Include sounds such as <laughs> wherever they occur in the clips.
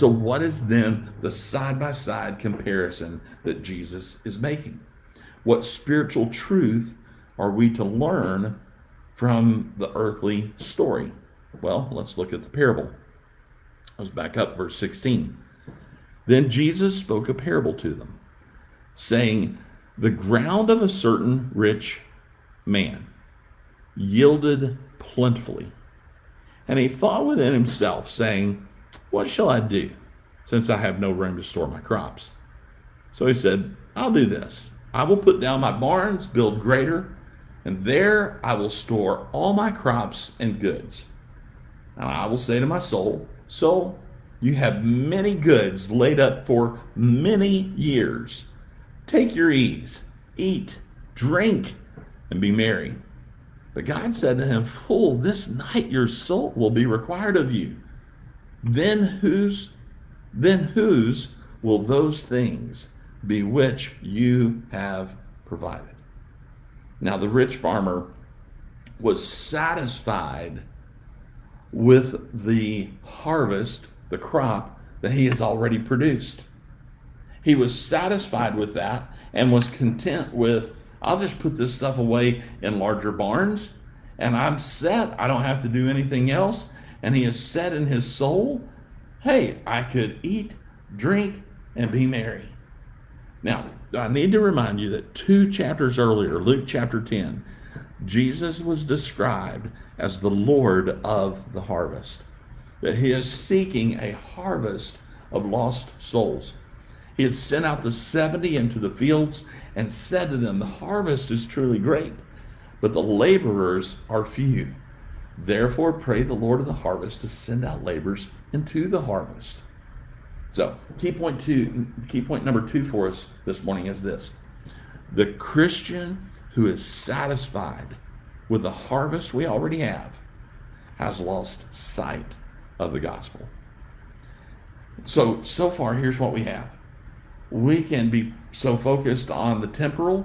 So, what is then the side by side comparison that Jesus is making? What spiritual truth are we to learn from the earthly story? Well, let's look at the parable. Let's back up, verse 16. Then Jesus spoke a parable to them, saying, The ground of a certain rich man yielded plentifully. And he thought within himself, saying, What shall I do, since I have no room to store my crops? So he said, I'll do this. I will put down my barns, build greater, and there I will store all my crops and goods. And I will say to my soul, Soul, you have many goods laid up for many years. Take your ease, eat, drink, and be merry. But God said to him, Fool, this night your soul will be required of you. Then whose then whose will those things be which you have provided? Now the rich farmer was satisfied with the harvest, the crop that he has already produced. He was satisfied with that and was content with I'll just put this stuff away in larger barns and I'm set. I don't have to do anything else. And he has said in his soul, hey, I could eat, drink, and be merry. Now, I need to remind you that two chapters earlier, Luke chapter 10, Jesus was described as the Lord of the harvest, that he is seeking a harvest of lost souls. He had sent out the 70 into the fields and said to them, The harvest is truly great, but the laborers are few. Therefore, pray the Lord of the harvest to send out laborers into the harvest. So, key point two, key point number two for us this morning is this: the Christian who is satisfied with the harvest we already have has lost sight of the gospel. So, so far, here's what we have we can be so focused on the temporal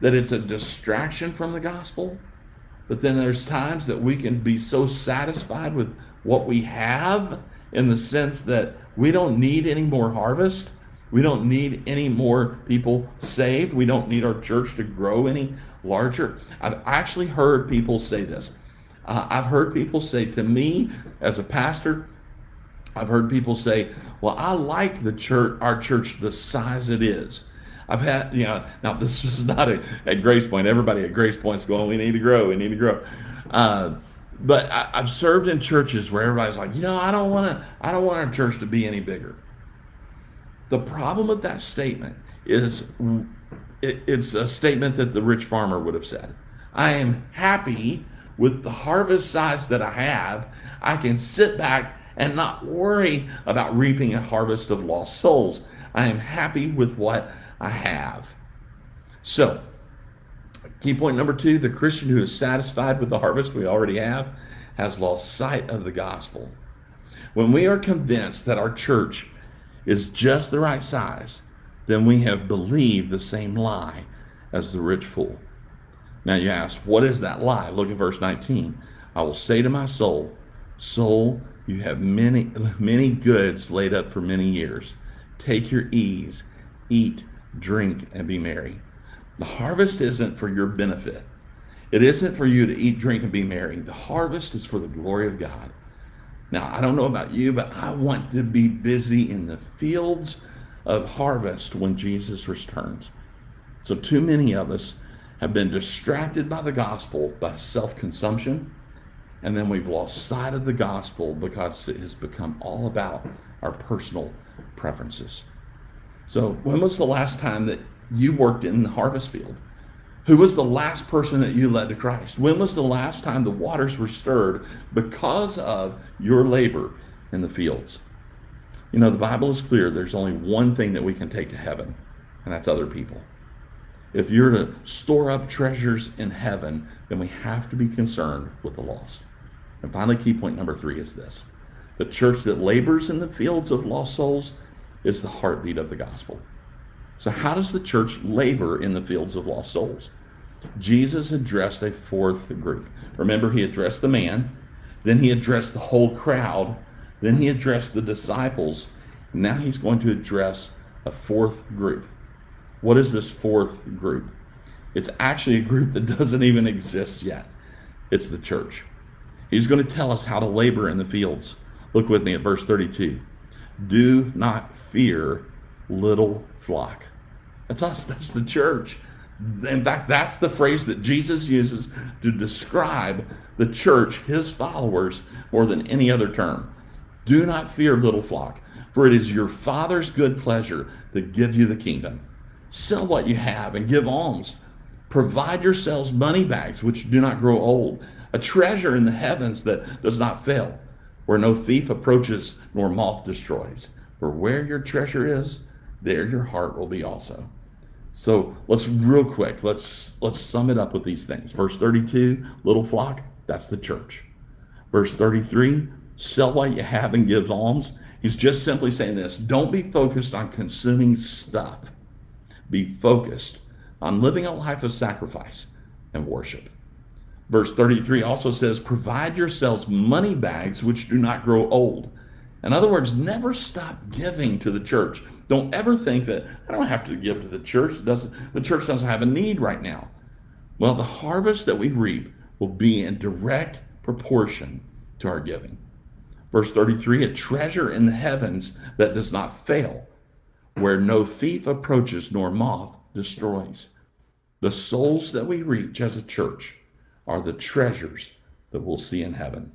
that it's a distraction from the gospel. But then there's times that we can be so satisfied with what we have in the sense that we don't need any more harvest. We don't need any more people saved. We don't need our church to grow any larger. I've actually heard people say this. Uh, I've heard people say to me as a pastor, I've heard people say, "Well, I like the church, our church, the size it is." I've had, you know, now this is not a, at Grace Point. Everybody at Grace Point's going, "We need to grow. We need to grow." Uh, but I, have served in churches where everybody's like, you know, I don't want to, I don't want our church to be any bigger. The problem with that statement is, it, it's a statement that the rich farmer would have said. I am happy with the harvest size that I have. I can sit back and not worry about reaping a harvest of lost souls. I am happy with what I have. So, key point number two the Christian who is satisfied with the harvest we already have has lost sight of the gospel. When we are convinced that our church is just the right size, then we have believed the same lie as the rich fool. Now you ask, what is that lie? Look at verse 19. I will say to my soul, Soul, you have many, <laughs> many goods laid up for many years. Take your ease, eat, drink, and be merry. The harvest isn't for your benefit. It isn't for you to eat, drink, and be merry. The harvest is for the glory of God. Now, I don't know about you, but I want to be busy in the fields of harvest when Jesus returns. So, too many of us have been distracted by the gospel by self consumption and then we've lost sight of the gospel because it has become all about our personal preferences. So, when was the last time that you worked in the harvest field? Who was the last person that you led to Christ? When was the last time the waters were stirred because of your labor in the fields? You know, the Bible is clear there's only one thing that we can take to heaven, and that's other people. If you're to store up treasures in heaven, then we have to be concerned with the lost. And finally, key point number three is this the church that labors in the fields of lost souls is the heartbeat of the gospel. So, how does the church labor in the fields of lost souls? Jesus addressed a fourth group. Remember, he addressed the man, then he addressed the whole crowd, Then he addressed the disciples. Now he's going to address a fourth group. What is this fourth group? It's actually a group that doesn't even exist yet. It's the church. He's going to tell us how to labor in the fields. Look with me at verse 32. Do not fear, little flock. That's us, that's the church. In fact, that's the phrase that Jesus uses to describe the church, his followers, more than any other term. Do not fear, little flock, for it is your Father's good pleasure to give you the kingdom. Sell what you have and give alms. Provide yourselves money bags which do not grow old, a treasure in the heavens that does not fail, where no thief approaches nor moth destroys. For where your treasure is, there your heart will be also. So let's real quick, let's let's sum it up with these things. Verse 32, little flock, that's the church. Verse 33, sell what you have and give alms. He's just simply saying this don't be focused on consuming stuff, be focused on living a life of sacrifice and worship. Verse 33 also says, Provide yourselves money bags which do not grow old. In other words, never stop giving to the church. Don't ever think that I don't have to give to the church. It doesn't, the church doesn't have a need right now. Well, the harvest that we reap will be in direct proportion to our giving. Verse 33 a treasure in the heavens that does not fail, where no thief approaches nor moth destroys. The souls that we reach as a church are the treasures that we'll see in heaven.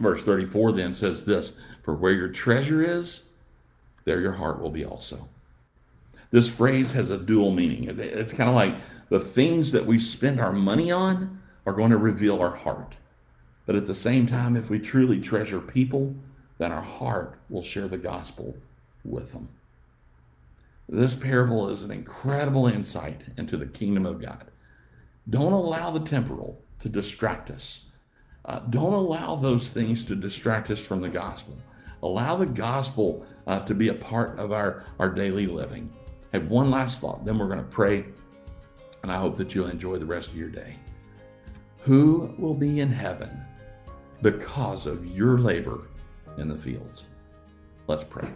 Verse 34 then says this For where your treasure is, there your heart will be also. This phrase has a dual meaning. It's kind of like the things that we spend our money on are going to reveal our heart. But at the same time, if we truly treasure people, then our heart will share the gospel with them. This parable is an incredible insight into the kingdom of God. Don't allow the temporal to distract us. Uh, don't allow those things to distract us from the gospel. Allow the gospel uh, to be a part of our, our daily living. Have one last thought, then we're going to pray, and I hope that you'll enjoy the rest of your day. Who will be in heaven because of your labor in the fields? Let's pray.